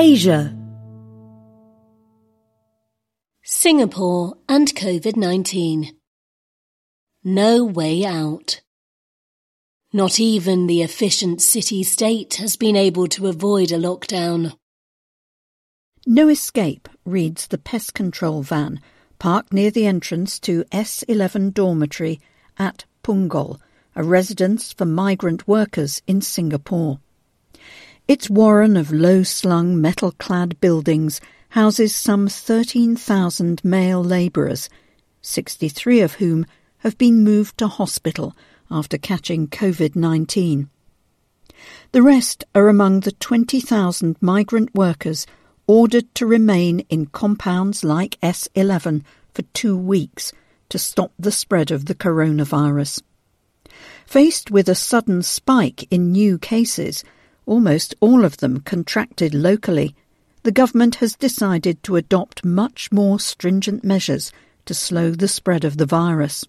Asia Singapore and COVID-19 No way out. Not even the efficient city-state has been able to avoid a lockdown. No escape, reads the pest control van parked near the entrance to S11 dormitory at Punggol, a residence for migrant workers in Singapore. Its warren of low-slung metal-clad buildings houses some 13,000 male labourers, 63 of whom have been moved to hospital after catching COVID-19. The rest are among the 20,000 migrant workers ordered to remain in compounds like S11 for two weeks to stop the spread of the coronavirus. Faced with a sudden spike in new cases, almost all of them contracted locally, the government has decided to adopt much more stringent measures to slow the spread of the virus.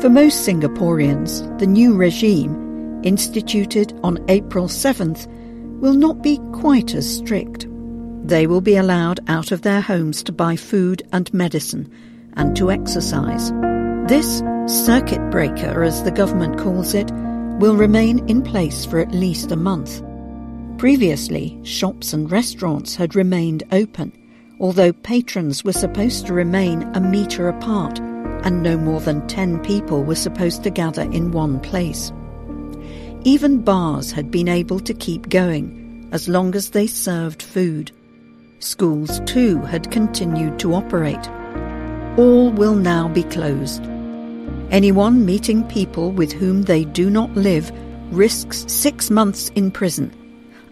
For most Singaporeans, the new regime, instituted on April 7th, will not be quite as strict. They will be allowed out of their homes to buy food and medicine and to exercise. This circuit breaker, as the government calls it, will remain in place for at least a month. Previously, shops and restaurants had remained open, although patrons were supposed to remain a metre apart and no more than 10 people were supposed to gather in one place. Even bars had been able to keep going as long as they served food. Schools too had continued to operate. All will now be closed. Anyone meeting people with whom they do not live risks six months in prison,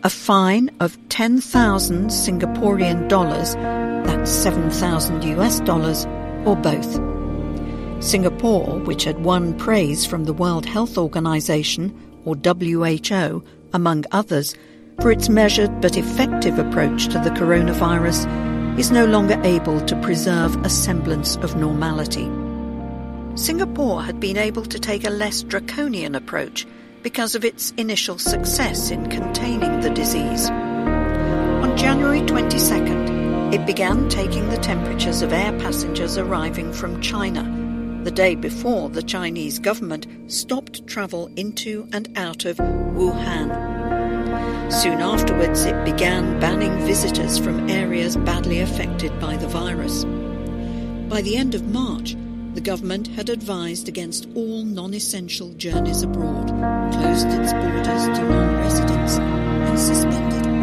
a fine of 10,000 Singaporean dollars, that's 7,000 US dollars, or both. Singapore, which had won praise from the World Health Organization, or WHO, among others, for its measured but effective approach to the coronavirus, is no longer able to preserve a semblance of normality. Singapore had been able to take a less draconian approach because of its initial success in containing the disease. On January 22nd, it began taking the temperatures of air passengers arriving from China, the day before the Chinese government stopped travel into and out of Wuhan. Soon afterwards, it began banning visitors from areas badly affected by the virus. By the end of March, the government had advised against all non-essential journeys abroad, closed its borders to non-residents, and suspended